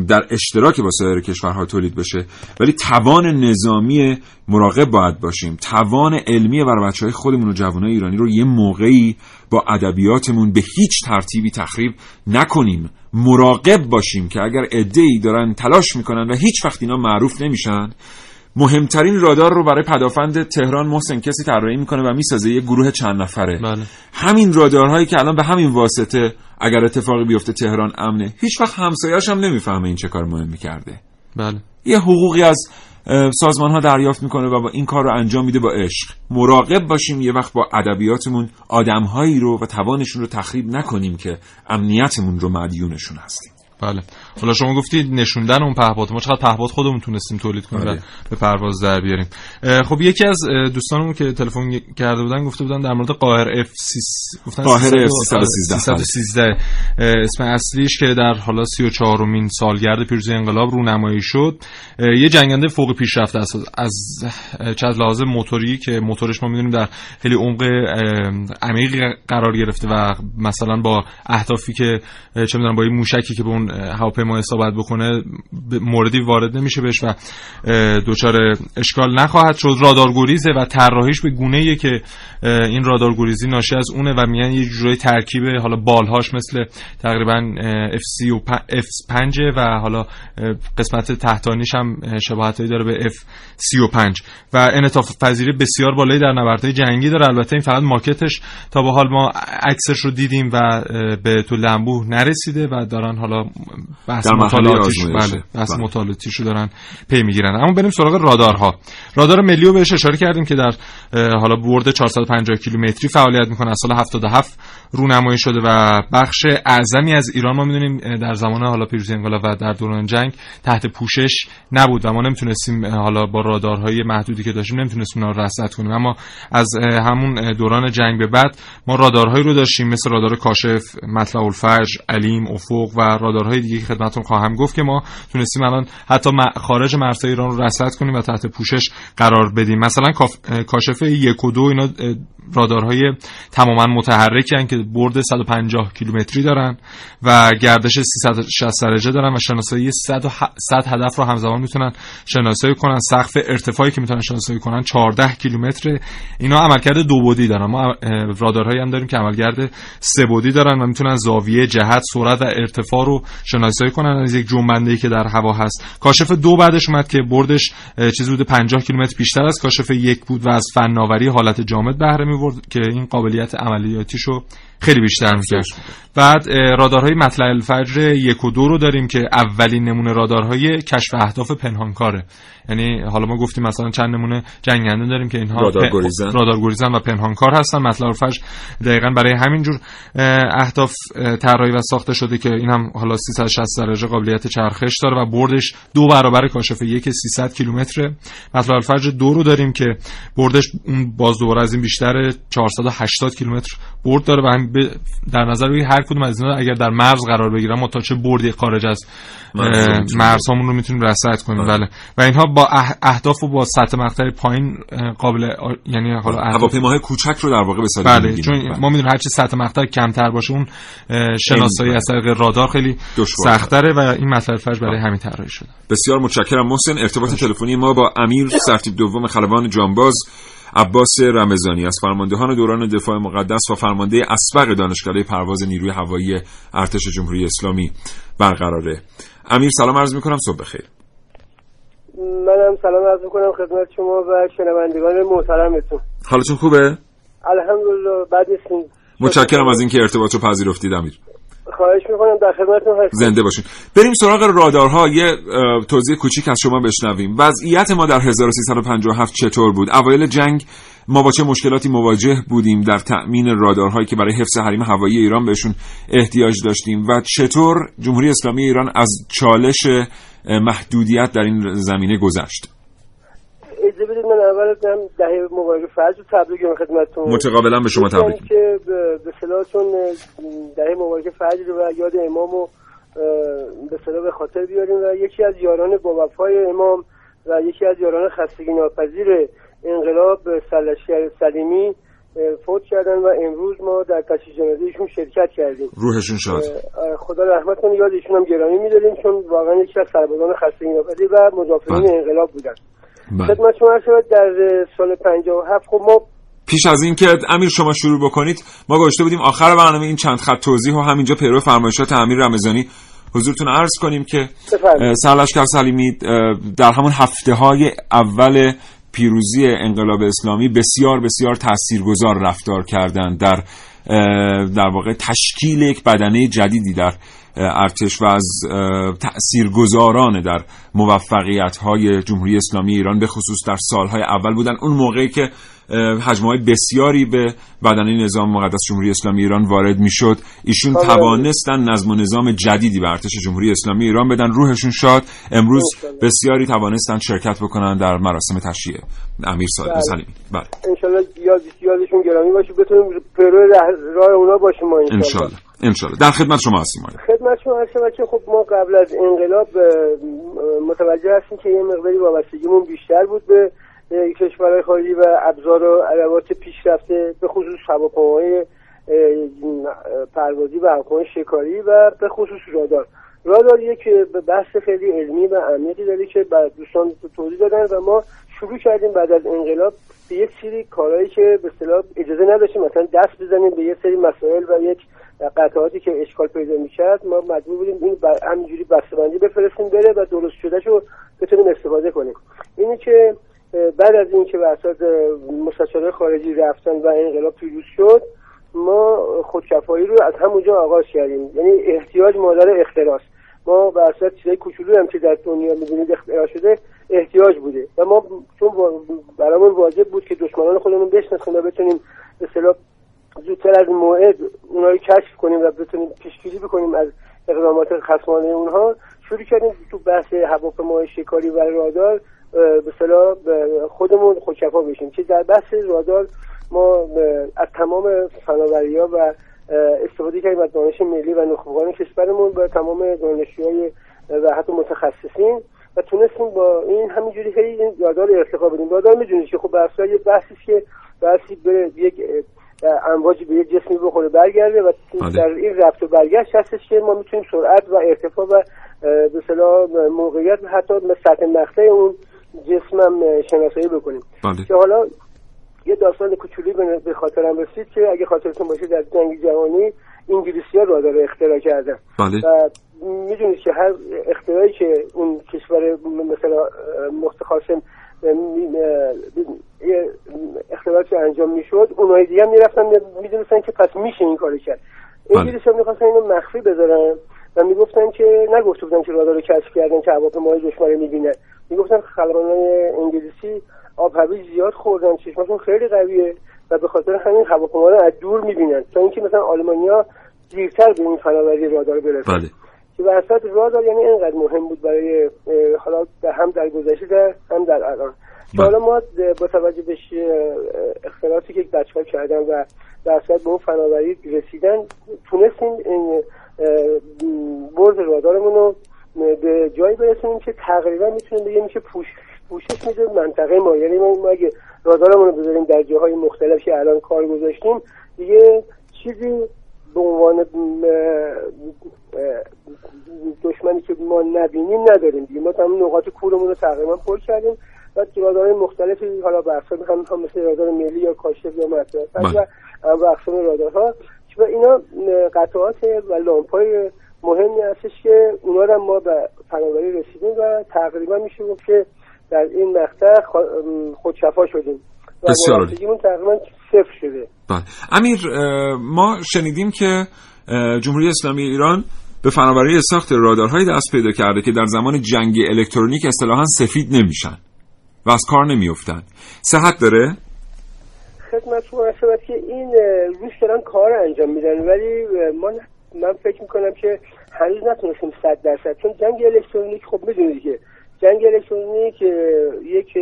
در اشتراک با سایر کشورها تولید بشه. ولی توان نظامی مراقب باید باشیم. توان علمی برای بچه های خودمون و جوانای ایرانی رو یه موقعی با ادبیاتمون به هیچ ترتیبی تخریب نکنیم. مراقب باشیم که اگر ای دارن تلاش می‌کنن و هیچ وقت اینا معروف نمیشن مهمترین رادار رو برای پدافند تهران محسن کسی طراحی می‌کنه و می‌سازه یه گروه چند نفره. بله. همین رادارهایی که الان به همین واسطه اگر اتفاقی بیفته تهران امنه هیچ وقت همسایه‌اش هم نمی‌فهمه این چه کار مهمی کرده بله. یه حقوقی از سازمان ها دریافت می‌کنه و با این کار رو انجام میده با عشق. مراقب باشیم یه وقت با ادبیاتمون آدمهایی رو و توانشون رو تخریب نکنیم که امنیتمون رو مدیونشون هستیم. بله. حالا شما گفتید نشوندن اون پهپاد ما چقدر پهپاد خودمون تونستیم تولید کنیم و به پرواز در بیاریم. خب یکی از دوستانمون که تلفن کرده بودن گفته بودن در مورد قاهر F گفتن قاهر F 313 اسم اصلیش که در حالا 34 مین سالگرد پیروزی انقلاب رونمایی شد. یه جنگنده فوق پیشرفته است. از چند لحاظ موتوری که موتورش ما می‌دونیم در خیلی عمق عمیق قرار گرفته و مثلا با اهدافی که چه می‌دونم با این موشکی که به اون اون هواپیما اصابت بکنه موردی وارد نمیشه بهش و دچار اشکال نخواهد شد. رادارگریزه و طراحیش به گونه که این رادارگریزی ناشی از اونه و میان یه جورای ترکیب حالا بالهاش مثل تقریبا F5 و حالا قسمت تحتانیش هم شباهتایی داره به F35 و انعطاف پذیری بسیار بالایی در نبردهای جنگی داره. البته این فقط ماکتش تا به حال ما عکسش رو دیدیم و به تو لنبوه نرسیده و دارن حالا بحث مطالعاتیش بله بحث بله. مطالعاتیش رو دارن پی می‌گیرن. اما بریم سراغ رادارها. رادار ملی رو بهش اشاره کردیم که در حالا برد 450 کیلومتری فعالیت می‌کنه. از سال 77 رونمایی شده و بخش اعظمی از ایران ما می‌دونیم در زمان حالا پیروزی انقلاب و در دوران جنگ تحت پوشش نبود و ما نمی‌تونستیم حالا با رادارهای محدودی که داشتیم نمی‌تونستیم اونها رو رصد کنیم. اما از همون دوران جنگ به بعد ما رادارهایی رو داشتیم مثل رادار کاشف مطلع الفجر علیم افق و رادارهای دیگه که خدمتتون خواهم گفت که ما تونستیم الان حتی خارج مرزهای ایران رو رصد کنیم و تحت پوشش قرار بدیم. مثلا کاشف یک و دو اینا رادارهای تماما متحرکی که برد 150 کیلومتری دارن و گردش 360 درجه دارن و شناسایی 100 هدف رو همزمان می‌تونن شناسایی کنن. سقف ارتفاعی که می‌تونن شناسایی کنن 14 کیلومتر اینا عملکرد دو بعدی دارن. ما رادارهایی هم داریم که عملکرد سه بعدی دارن و می‌تونن زاویه جهت سرعت و ارتفاع رو شناسایی کنن. از یک جنبنده که در هوا هست. کاشف دو بعدش اومد که بردش چیزی بود 50 کیلومتر بیشتر از کاشف یک بود و از فناوری حالت جامد بهره می‌برد که این قابلیت عملیاتیشو خیلی بیشتر می‌کرد بعد رادارهای مطلع الفجر یک و دو رو داریم که اولین نمونه رادارهای کشف اهداف پنهانکاره. یعنی حالا ما گفتیم مثلا چند نمونه جنگنده داریم که اینها رادار گریزن. و پنهانکار هستن. مطلع الفجر دقیقا برای همین جور اهداف طراحی و ساخته شده که این هم حالا 360 درجه قابلیت چرخش داره و بردش دو برابر کاشف یک 300 کیلومتر مطلع الفجر دو رو داریم که بردش اون باز دوباره از این بیشتر 480 کیلومتر برد داره و هم در نظر بگیر هر کدوم از اینا اگر در مرز قرار بگیرن ما تا چه بردی خارج از مرزامون رو می‌تونیم رصد کنیم. بله. بله. و اینها با اهداف و با سطح مقطع پایین قابل یعنی حالا هواپیماهای کوچک رو در واقع به بله چون بله. ما می‌دونیم هر چه سطح مقطع کمتر باشه اون شناسایی از طریق رادار خیلی سختره و این مسئله فرج برای همین طراحی شده. بسیار متشکرم محسن. ارتباط تلفنی ما با امیر سرتیپ دوم خلبان جانباز. عباس رمضانی از فرماندهان دوران دفاع مقدس و فرمانده اسبق دانشکده پرواز نیروی هوایی ارتش جمهوری اسلامی برقراره امیر سلام عرض می‌کنم صبح بخیر. منم سلام عرض می‌کنم خدمت شما و شنوندگان محترمتون. حالتون خوبه؟ الحمدلله بعد متشکرم از اینکه ارتباط رو پذیرفتید امیر. خواهش می‌کنم در خدمتتون هستم. زنده باشین. بریم سراغ رادارها. یه توضیح کوچیک از شما بشنویم. وضعیت ما در 1357 چطور بود؟ اوایل جنگ ما با چه مشکلاتی مواجه بودیم در تأمین رادارهایی که برای حفظ حریم هوایی ایران بهشون احتیاج داشتیم و چطور جمهوری اسلامی ایران از چالش محدودیت در این زمینه گذشت؟ من اول دهه مبارک فرج رو تبریک بگم خدمتتون متقابلا به شما تبریک که به صلاح چون دهه مبارک فجر و یاد امام رو به صلاح به خاطر بیاریم و یکی از یاران با وفای امام و یکی از یاران خستگی ناپذیر انقلاب سلشگر سلیمی فوت کردن و امروز ما در تشییع جنازه شرکت کردیم روحشون شاد خدا رحمت کنه یاد ایشون هم گرامی میداریم چون واقعا یکی از سربازان خستگی ناپذیر و مدافعین بله. انقلاب بودن. خدمت شما شد در سال 57 خب ما پیش از این که امیر شما شروع بکنید ما گذاشته بودیم آخر برنامه این چند خط توضیح و همینجا پیرو فرمایشات امیر رمضانی. حضورتون عرض کنیم که سرلشکر سلیمی در همون هفته های اول پیروزی انقلاب اسلامی بسیار بسیار تاثیرگذار رفتار کردند در در واقع تشکیل یک بدنه جدیدی در ارتش و از تاثیرگذاران در موفقیت های جمهوری اسلامی ایران به خصوص در سالهای اول بودن. اون موقعی که حجمهای بسیاری به بدنه نظام مقدس جمهوری اسلامی ایران وارد می‌شد. ایشون بله. توانستن نظم و نظام جدیدی به ارتش جمهوری اسلامی ایران بدن. روحشون شاد. امروز بسیاری توانستن شرکت بکنن در مراسم تشییع. امیر صادق بله. سلیمی بله. انشالله یاد یادشون گرامی باشه. بتونیم پرو راه اونا باشیم ما انشالله. انشالله در خدمت شما هستیم خدمت شما هستیم که خب ما قبل از انقلاب متوجه هستیم که یه مقداری وابستگیمون بیشتر بود به کشورهای خارجی و ابزار و ادوات پیشرفته به خصوص هواپیماهای پروازی و هواپیمای شکاری و به خصوص رادار. رادار یک بحث خیلی علمی و عمیقی داره که دوستان توضیح دادن و ما شروع کردیم بعد از انقلاب به یک سری کارهایی که به اصطلاح اجازه نداشتیم مثلا دست بزنیم به یک سری مسائل و یک قطعاتی که اشکال پیدا می‌کرد ما مجبور بودیم این همینجوری بسته‌بندی بفرستیم بره و درست شده رو بتونیم استفاده کنیم. اینی که بعد از اینکه بساط مستشاره خارجی رفتن و انقلاب پیروز شد ما خودکفایی رو از همونجا آغاز کردیم. یعنی احتیاج مادر اختراس. ما به اساس چیزای کوچولو هم که در دنیا می‌بینید اختراع شده احتیاج بوده. و ما چون برامون واجب بود که دشمنان خودمون بشناسیم و بتونیم به اصطلاح زودتر از موعد اونها رو کشف کنیم و بتونیم پیشگیری بکنیم از اقدامات خصمانه اونها شروع کردیم تو بحث هواپیمای شکاری و رادار به صلاح خودمون خودکفا بشیم. که در بحث رادار ما از تمام فناوری ها و استفاده کردیم از دانش ملی و نخبگان کشورمون و تمام دانشجوهای و حتی متخصصین و تونستیم با این همینجوری خیلی این رادار ارتقا بدیم. رادار می‌دونید که خب به یه بحثی که بحثی به یک امواجی به یک جسمی بخوره برگرده و بله. در این رفت و برگشت هستش که ما می‌تونیم سرعت و ارتفاع و به صلاح موقعیت حتی سطح مقطع اون جسم هم شناسایی بکنیم بله. که حالا یه داستان کوچولی به خاطرم رسید که اگه خاطرتون باشه در جنگ جهانی انگلیسی ها رادار اختراع کردن بله. و می‌دونید که هر اختراعی که اون کشور مثلا مختخاص اختلاف انجام می‌شد اونهای دیگه هم می‌رفتن می‌دونستن که پس میشه این کاری کرد. انگلیسی ها می‌خواستن اینو مخفی بذارن و می‌گفتن که نگفته بودن که رادار رو کشف کردن که هواپیمای دشمن رو می‌بینن. می‌گفتن خلبانای انگلیسی آب زیاد خوردن چشمشون خیلی قویه و به خاطر همین هواپیما رو از دور می‌بینن. تا اینکه مثلا آلمانیا دیرتر به این فناوری رادار برسن بله. که به رادار یعنی اینقدر مهم بود برای حالا هم در گذشته هم در الان. حالا ما با توجه به اختلافی که بچه کردن و در به اون فناوری رسیدن تونستیم این برد رادارمون رو به جایی برسونیم که تقریبا می‌تونیم بگیم میشه پوش پوشش میده منطقه ما یعنی ما اگه رادارمون رو بذاریم در جاهای مختلف که الان کار گذاشتیم دیگه چیزی به عنوان دشمنی که ما نبینیم نداریم دیگه. ما تمام نقاط کورمون رو تقریبا پر کردیم و رادارهای مختلفی حالا به هم هم مثل رادار ملی یا کاشف یا مطرح بله. و اقسام رادارها. و اینا قطعات و لامپای مهمی هستش که اونا رو ما به فناوری رسیدیم و تقریبا میشه گفت که در این مقطع خودشفا شدیم. بسیار تقریبا صفر شده. بله. امیر ما شنیدیم که جمهوری اسلامی ایران به فناوری ساخت رادارهایی دست پیدا کرده که در زمان جنگ الکترونیک اصطلاحا سفید نمیشن و از کار نمیافتن صحت داره؟ خدمت شما که این روش دارن کار انجام میدن ولی ما من فکر می‌کنم که هنوز نتونستیم صد درصد چون جنگ الکترونیک خب می‌دونید که جنگ الکترونیک یک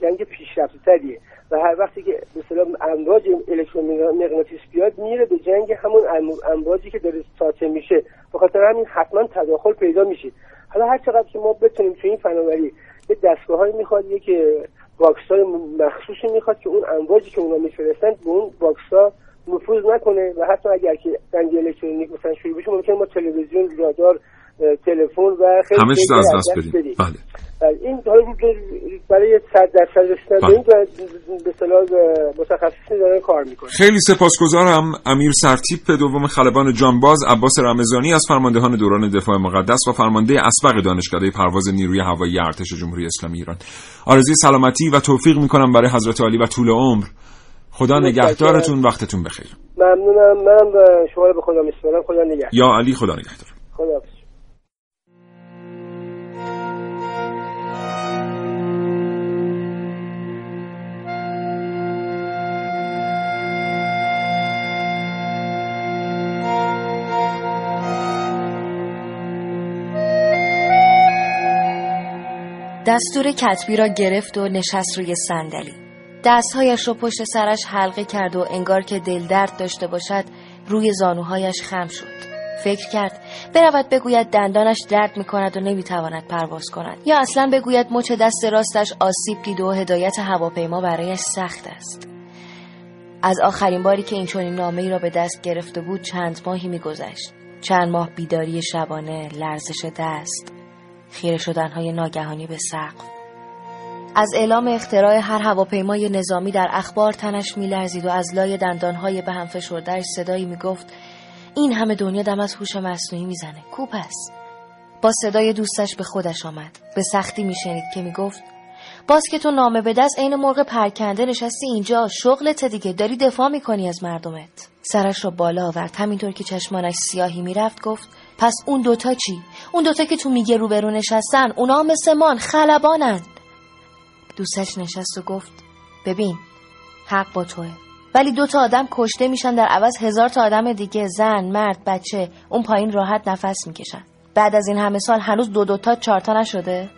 جنگ پیشرفته تریه و هر وقتی که سلام امواج الکترومغناطیس بیاد میره به جنگ همون امواجی که داره ساطع میشه. به خاطر همین حتما تداخل پیدا میشه. حالا هر چقدر که ما بتونیم تو این فناوری یه دستگاه می‌خواد یک box های مخصوصی می‌خواد که اون امواجی که اونا میفرستن به اون box ها نفوذ نکنه و حتی اگر که جنگ الکترونیک مثلا شروع بشه ممکنه ما تلویزیون رادار تلفن و خیلی همه چیز از دست بدیم. بله. این برای صد درصد رسیدن به این به اصطلاح متخصصی دارن کار می‌کنه. خیلی سپاسگزارم امیر سرتیپ دوم خلبان جانباز عباس رمضانی از فرماندهان دوران دفاع مقدس و فرمانده اسبق دانشکده پرواز نیروی هوایی ارتش جمهوری اسلامی ایران. آرزوی سلامتی و توفیق می‌کنم برای حضرت علی و طول عمر. خدا نگهدارتون وقتتون بخیر. ممنونم. من شما رو به خدا میسپارم. خدا نگهدار. یا علی خدا نگهدار. خدا دستور کتبی را گرفت و نشست روی صندلی. دستهایش را پشت سرش حلقه کرد و انگار که دل درد داشته باشد روی زانوهایش خم شد. فکر کرد برود بگوید دندانش درد می کند و نمی‌تواند پرواز کند. یا اصلا بگوید مچ دست راستش آسیب دیده و هدایت هواپیما برایش سخت است. از آخرین باری که این چنین نامه ای را به دست گرفته بود چند ماهی میگذشت. چند ماه بیداری شبانه لرزش دست. خیره شدنهای ناگهانی به سقف. از اعلام اختراع هر هواپیمای نظامی در اخبار تنش میلرزید و از لای دندانهای به هم فشردهش صدایی می‌گفت این همه دنیا دم از هوش مصنوعی می‌زنه. کوپ است با صدای دوستش به خودش آمد. به سختی میشنید که می‌گفت باز که تو نامه به دست عین مرغ پرکنده نشستی اینجا شغلت دیگه داری دفاع می‌کنی از مردمت. سرش را بالا آورد. همینطور که چشمانش سیاهی می‌رفت گفت پس اون دوتا چی؟ اون دوتا که تو میگه روبرو نشستن اونا مثل من خلبانن دوستش نشست و گفت ببین حق با توه. ولی دو تا آدم کشته میشن در عوض هزار تا آدم دیگه زن مرد بچه اون پایین راحت نفس می‌کشن. بعد از این همه سال هنوز دو دوتا چارتا نشده؟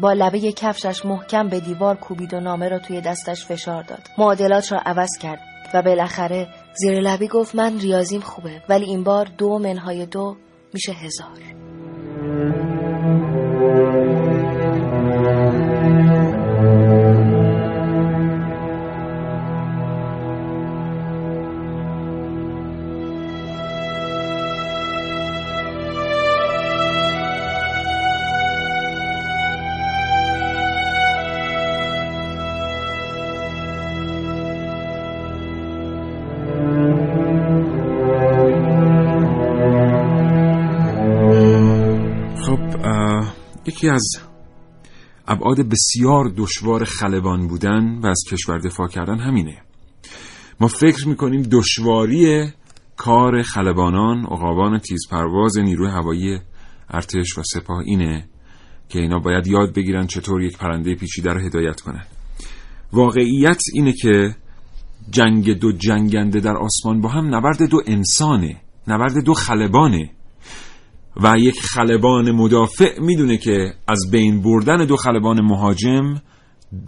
با لبه کفشش محکم به دیوار کوبید و نامه را توی دستش فشار داد. معادلات را عوض کرد و بالاخره زیر لبی گفت من ریاضیم خوبه ولی این بار دو منهای دو میشه هزار. یکی از ابعاد بسیار دشوار خلبان بودن و از کشور دفاع کردن همینه. ما فکر می‌کنیم دشواری کار خلبانان عقابان تیزپرواز نیروی هوایی ارتش و سپاه اینه که اینا باید یاد بگیرن چطور یک پرنده پیچیده رو هدایت کنن. واقعیت اینه که جنگ دو جنگنده در آسمان با هم نبرد دو انسانه نبرد دو خلبانه. و یک خلبان مدافع می‌دونه که از بین بردن دو خلبان مهاجم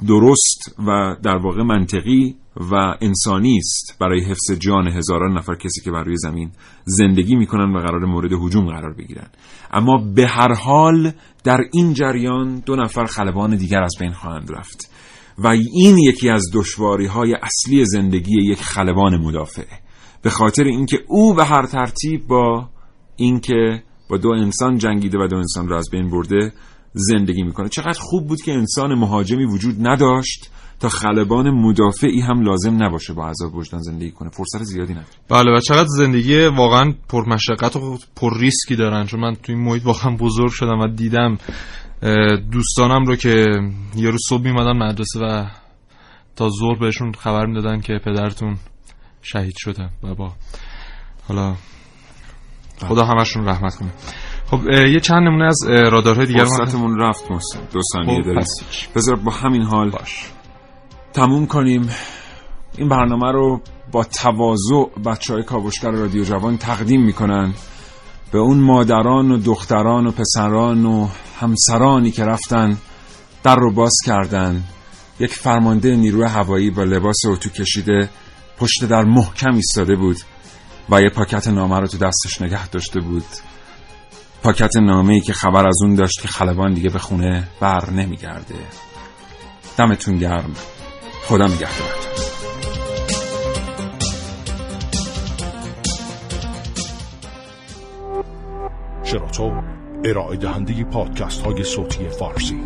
درست و در واقع منطقی و انسانی است. برای حفظ جان هزاران نفر کسی که بر روی زمین زندگی می‌کنن و قرار مورد هجوم قرار بگیرن. اما به هر حال در این جریان دو نفر خلبان دیگر از بین خواهند رفت و این یکی از دشواری های اصلی زندگی یک خلبان مدافعه به خاطر اینکه او به هر ترتیب با اینکه با دو انسان جنگیده و دو انسان را از بین برده زندگی می‌کنه. چقدر خوب بود که انسان مهاجمی وجود نداشت تا خلبان مدافعی هم لازم نباشه با عذاب وجدان زندگی کنه. فرصت زیادی نداره. بله و چقدر زندگی واقعا پرمشقت و پر ریسکی دارن. چون من توی این محیط واقعا بزرگ شدم و دیدم دوستانم رو که یه روز صبح میمدن مدرسه و تا ظهر بهشون خبر می‌دادن که پدرتون شهید شده و با حالا خدا همشون رحمت کنه. خب یه چند نمونه از رادارهای دیگر فرصتمون رفت محسن دو ثانیه خب داریم. بذار با همین حال باش. تموم کنیم. این برنامه رو با تواضع بچه های کاوشگر رادیو جوان تقدیم می‌کنن به اون مادران و دختران و پسران و همسرانی که رفتن در رو باز کردن. یک فرمانده نیروی هوایی با لباس اتو کشیده پشت در محکم ایستاده بود. و یه پاکت نامه رو تو دستش نگه داشته بود. پاکت نامه ای که خبر از اون داشت که خلبان دیگه به خونه بر نمیگرده. دمتون گرم. خدا نگهدارتون. شراطو ارائه دهنده پادکست های صوتی فارسی.